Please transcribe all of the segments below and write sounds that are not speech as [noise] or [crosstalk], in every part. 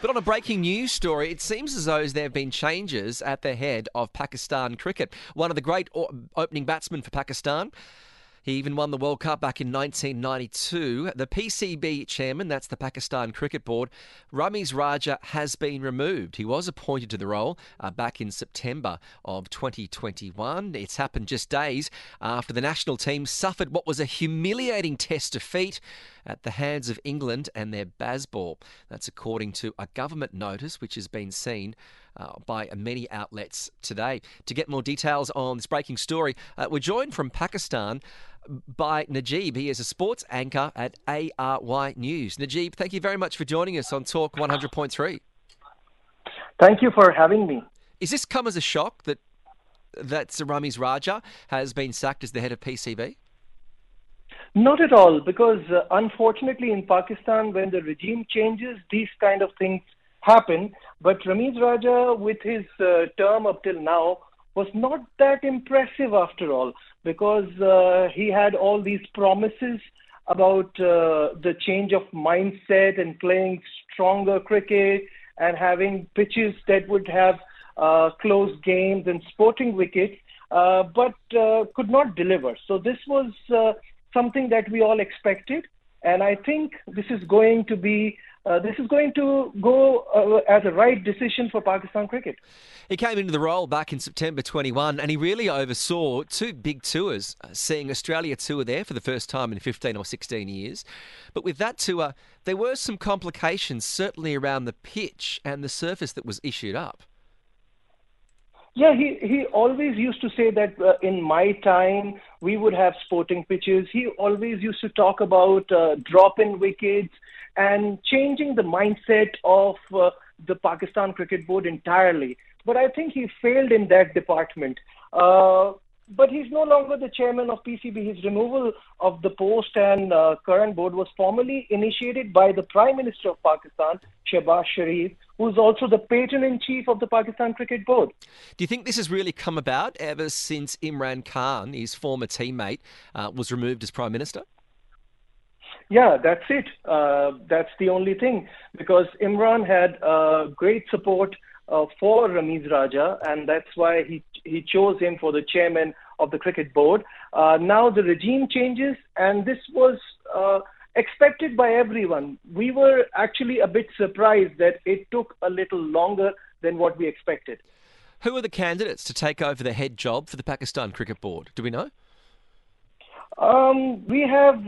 But on a breaking news story, it seems as though there have been changes at the head of Pakistan cricket. One of the great opening batsmen for Pakistan. He even won the World Cup back in 1992. The PCB chairman, that's the Pakistan Cricket Board, Ramiz Raja, has been removed. He was appointed to the role uh, back in September of 2021. It's happened just days after the national team suffered what was a humiliating test defeat at the hands of England and their Bazball. That's according to a government notice which has been seen uh, by many outlets today. To get more details on this breaking story, uh, we're joined from Pakistan by Najeeb. He is a sports anchor at ARY News. Najeeb, thank you very much for joining us on Talk 100.3. Thank you for having me. Is this come as a shock that that Ramiz Raja has been sacked as the head of PCB? Not at all, because uh, unfortunately in Pakistan, when the regime changes, these kind of things happen. But Ramiz Raja, with his uh, term up till now, was not that impressive after all, because uh, he had all these promises about uh, the change of mindset and playing stronger cricket and having pitches that would have uh, close games and sporting wickets, uh, but uh, could not deliver. So this was uh, something that we all expected. And I think this is going to be uh, this is going to go uh, as a right decision for Pakistan cricket. He came into the role back in September 21 and he really oversaw two big tours, uh, seeing Australia tour there for the first time in 15 or 16 years. But with that tour, there were some complications, certainly around the pitch and the surface that was issued up. Yeah, he, he always used to say that uh, in my time we would have sporting pitches. He always used to talk about uh, drop in wickets and changing the mindset of uh, the Pakistan Cricket Board entirely. But I think he failed in that department. Uh, but he's no longer the chairman of PCB. His removal of the post and uh, current board was formally initiated by the Prime Minister of Pakistan, Shehbaz Sharif, who's also the patron in chief of the Pakistan Cricket Board. Do you think this has really come about ever since Imran Khan, his former teammate, uh, was removed as Prime Minister? Yeah, that's it. Uh, that's the only thing because Imran had uh, great support uh, for Ramiz Raja, and that's why he he chose him for the chairman of the cricket board. Uh, now the regime changes, and this was uh, expected by everyone. We were actually a bit surprised that it took a little longer than what we expected. Who are the candidates to take over the head job for the Pakistan Cricket Board? Do we know? Um, we have.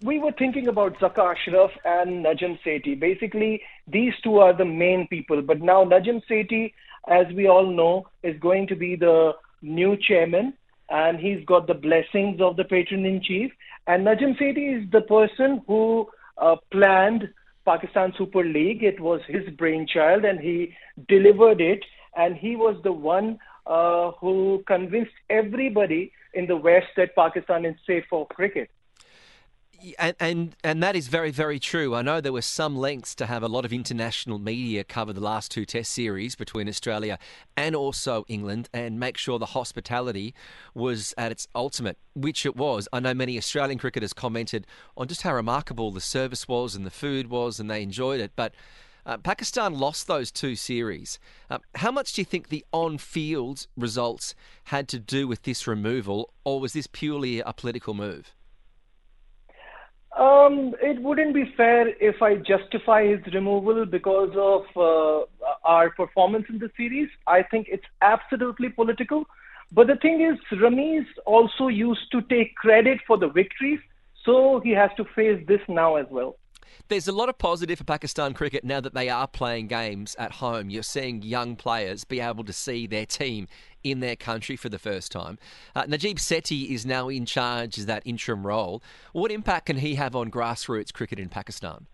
We were thinking about Zaka Ashraf and Najam Sethi. Basically, these two are the main people. But now Najam Sethi, as we all know, is going to be the new chairman, and he's got the blessings of the patron in chief. And Najam Sethi is the person who uh, planned Pakistan Super League. It was his brainchild, and he delivered it. And he was the one uh, who convinced everybody in the West that Pakistan is safe for cricket. And, and and that is very very true. I know there were some lengths to have a lot of international media cover the last two Test series between Australia and also England, and make sure the hospitality was at its ultimate, which it was. I know many Australian cricketers commented on just how remarkable the service was and the food was, and they enjoyed it. But uh, Pakistan lost those two series. Uh, how much do you think the on-field results had to do with this removal, or was this purely a political move? Um, it wouldn't be fair if I justify his removal because of uh, our performance in the series. I think it's absolutely political. But the thing is, Ramiz also used to take credit for the victories, so he has to face this now as well. There's a lot of positive for Pakistan cricket now that they are playing games at home. You're seeing young players be able to see their team in their country for the first time. Uh, Najib Sethi is now in charge as that interim role. What impact can he have on grassroots cricket in Pakistan?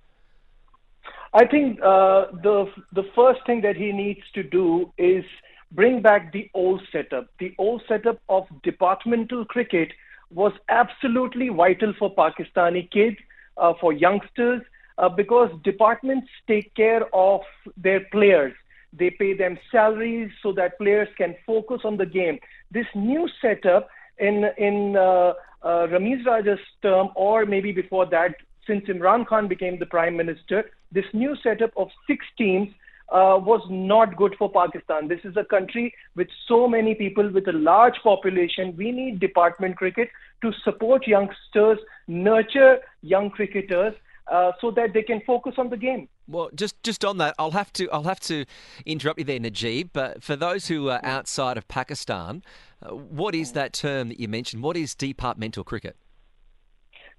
I think uh, the the first thing that he needs to do is bring back the old setup. The old setup of departmental cricket was absolutely vital for Pakistani kids, uh, for youngsters, uh, because departments take care of their players. They pay them salaries so that players can focus on the game. This new setup in in uh, uh, Ramiz Raja's term, or maybe before that, since Imran Khan became the prime minister, this new setup of six teams uh, was not good for Pakistan. This is a country with so many people, with a large population. We need department cricket to support youngsters, nurture young cricketers, uh, so that they can focus on the game. Well, just just on that, I'll have to I'll have to interrupt you there, Najeeb. But for those who are outside of Pakistan, uh, what is that term that you mentioned? What is departmental cricket?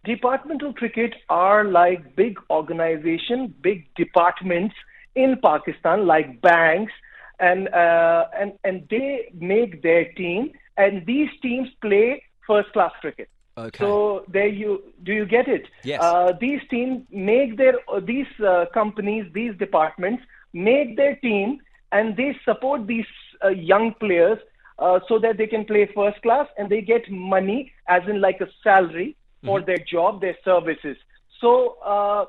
Departmental cricket are like big organizations, big departments in Pakistan, like banks, and uh, and and they make their team, and these teams play first class cricket. Okay. So there you do you get it? Yes. Uh, these teams make their uh, these uh, companies, these departments make their team, and they support these uh, young players uh, so that they can play first class and they get money as in like a salary for Mm-hmm. their job, their services. So uh,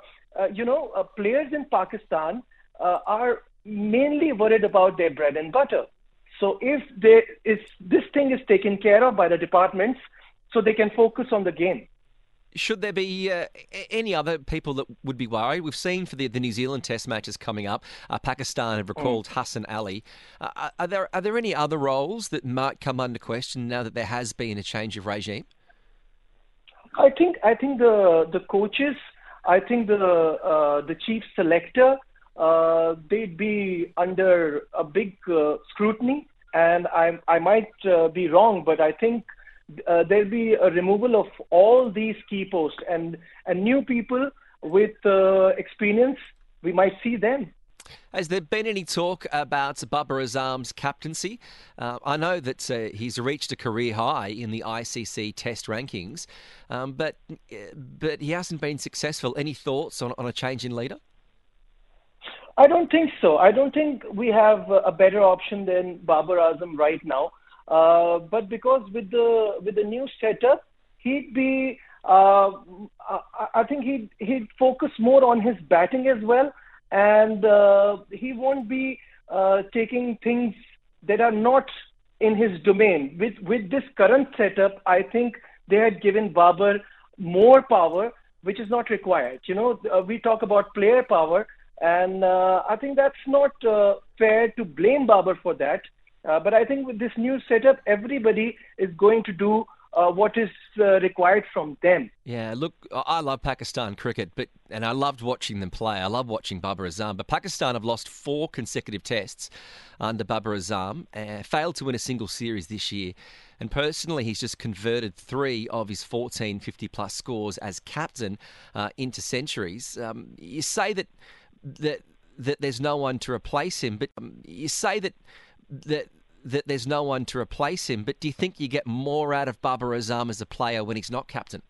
you know, players in Pakistan are mainly worried about their bread and butter. So if they is this thing is taken care of by the departments so they can focus on the game. Should there be uh, any other people that would be worried? We've seen for the, the New Zealand Test matches coming up, uh, Pakistan have recalled mm. Hassan Ali. Uh, are there are there any other roles that might come under question now that there has been a change of regime? I think I think the the coaches, I think the uh, the chief selector, uh, they'd be under a big uh, scrutiny, and I I might be wrong, but I think uh, there'll be a removal of all these key posts and and new people with uh, experience. We might see them. Has there been any talk about Babar Azam's captaincy? Uh, I know that uh, he's reached a career high in the ICC Test rankings, um, but but he hasn't been successful. Any thoughts on, on a change in leader? I don't think so. I don't think we have a better option than Babar Azam right now. Uh, but because with the with the new setup, he'd be. Uh, I think he'd he'd focus more on his batting as well, and uh, he won't be uh, taking things that are not in his domain. With with this current setup, I think they had given Babar more power, which is not required. You know, uh, we talk about player power, and uh, I think that's not uh, fair to blame Babar for that. Uh, but I think with this new setup, everybody is going to do uh, what is uh, required from them. Yeah, look, I love Pakistan cricket, but and I loved watching them play. I love watching Babar Azam, but Pakistan have lost four consecutive tests under Babar Azam, uh, failed to win a single series this year. And personally, he's just converted three of his 14 50 plus scores as captain uh, into centuries. Um, you say that that that there's no one to replace him, but um, you say that that that there's no one to replace him. But do you think you get more out of Babar Azam as a player when he's not captain?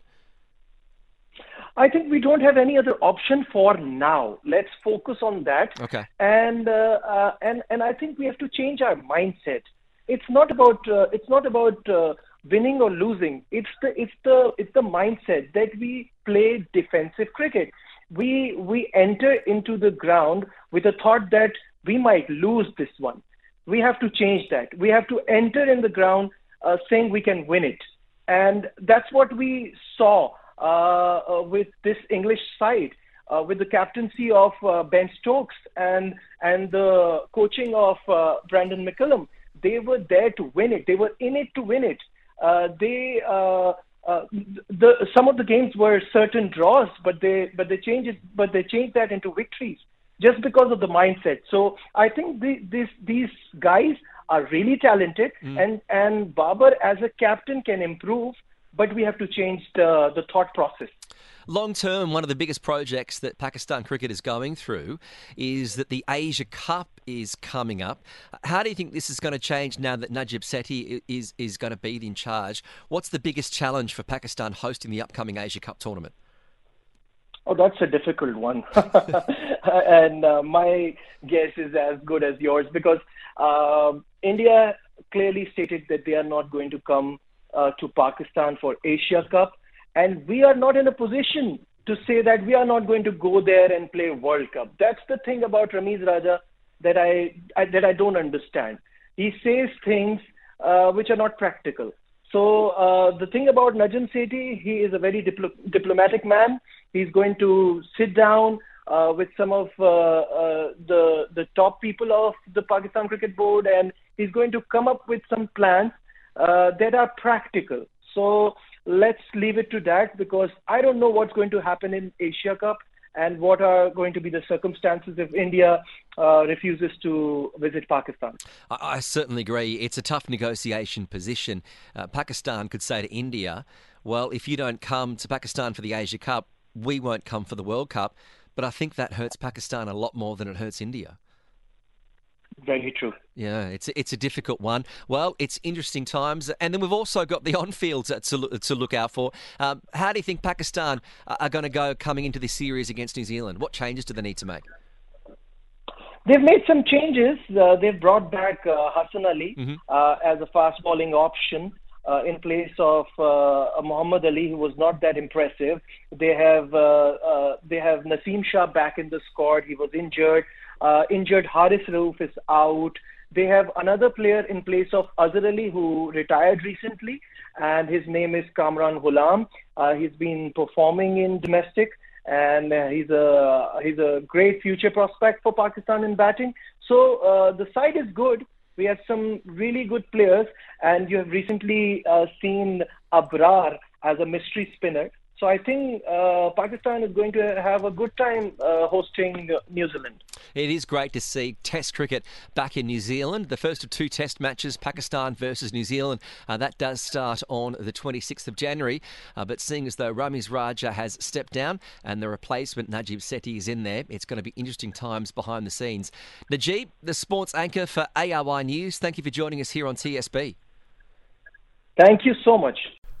I think we don't have any other option for now. Let's focus on that. Okay. And uh, uh, and and I think we have to change our mindset. It's not about uh, it's not about uh, winning or losing. It's the it's the it's the mindset that we play defensive cricket. We we enter into the ground with a thought that we might lose this one. We have to change that. We have to enter in the ground uh, saying we can win it. And that's what we saw uh, uh, with this English side, uh, with the captaincy of uh, Ben Stokes and, and the coaching of uh, Brendon McCullum. They were there to win it. They were in it to win it. they uh, the some of the games were certain draws, but they but they changed it, but they changed that into victories just because of the mindset. So I think the, these these guys are really talented, mm. and and Babar as a captain can improve, but we have to change the the thought process. Long term, one of the biggest projects that Pakistan cricket is going through is that the Asia Cup is coming up. How do you think this is going to change now that Najib Sethi is, is going to be in charge? What's the biggest challenge for Pakistan hosting the upcoming Asia Cup tournament? Oh, that's a difficult one. [laughs] and uh, my guess is as good as yours because uh, India clearly stated that they are not going to come uh, to Pakistan for Asia Cup. And we are not in a position to say that we are not going to go there and play World Cup. That's the thing about Ramiz Raja that I, I that I don't understand. He says things uh, which are not practical. So uh, the thing about Najam Sethi, he is a very diplo- diplomatic man. He's going to sit down uh, with some of uh, uh, the the top people of the Pakistan Cricket Board, and he's going to come up with some plans uh, that are practical. So let's leave it to that because I don't know what's going to happen in Asia Cup and what are going to be the circumstances if India uh, refuses to visit Pakistan? I, I, certainly agree. It's a tough negotiation position. Uh, Pakistan could say to India, well, if you don't come to Pakistan for the Asia Cup, we won't come for the World Cup. But I think that hurts Pakistan a lot more than it hurts India. Very true. Yeah, it's a, it's a difficult one. Well, it's interesting times, and then we've also got the on-fields to to look out for. Um, how do you think Pakistan are going to go coming into this series against New Zealand? What changes do they need to make? They've made some changes. Uh, they've brought back uh, Hassan Ali mm-hmm. uh, as a fast bowling option. Uh, in place of uh, Muhammad Ali, who was not that impressive. They have uh, uh, they have Naseem Shah back in the squad. He was injured. Uh, injured Haris Rauf is out. They have another player in place of Azhar Ali who retired recently, and his name is Kamran Ghulam. Uh, he's been performing in domestic, and he's a he's a great future prospect for Pakistan in batting. So the side is good. We have some really good players, and you have recently uh, seen Abrar as a mystery spinner. So I think uh, Pakistan is going to have a good time uh, hosting New Zealand. It is great to see Test cricket back in New Zealand. The first of two Test matches, Pakistan versus New Zealand, uh, that does start on the 26th of January. Uh, but seeing as though Ramiz Raja has stepped down and the replacement Najib Sethi is in there, it's going to be interesting times behind the scenes. Najeeb, the sports anchor for ARY News, thank you for joining us here on TSB. Thank you so much.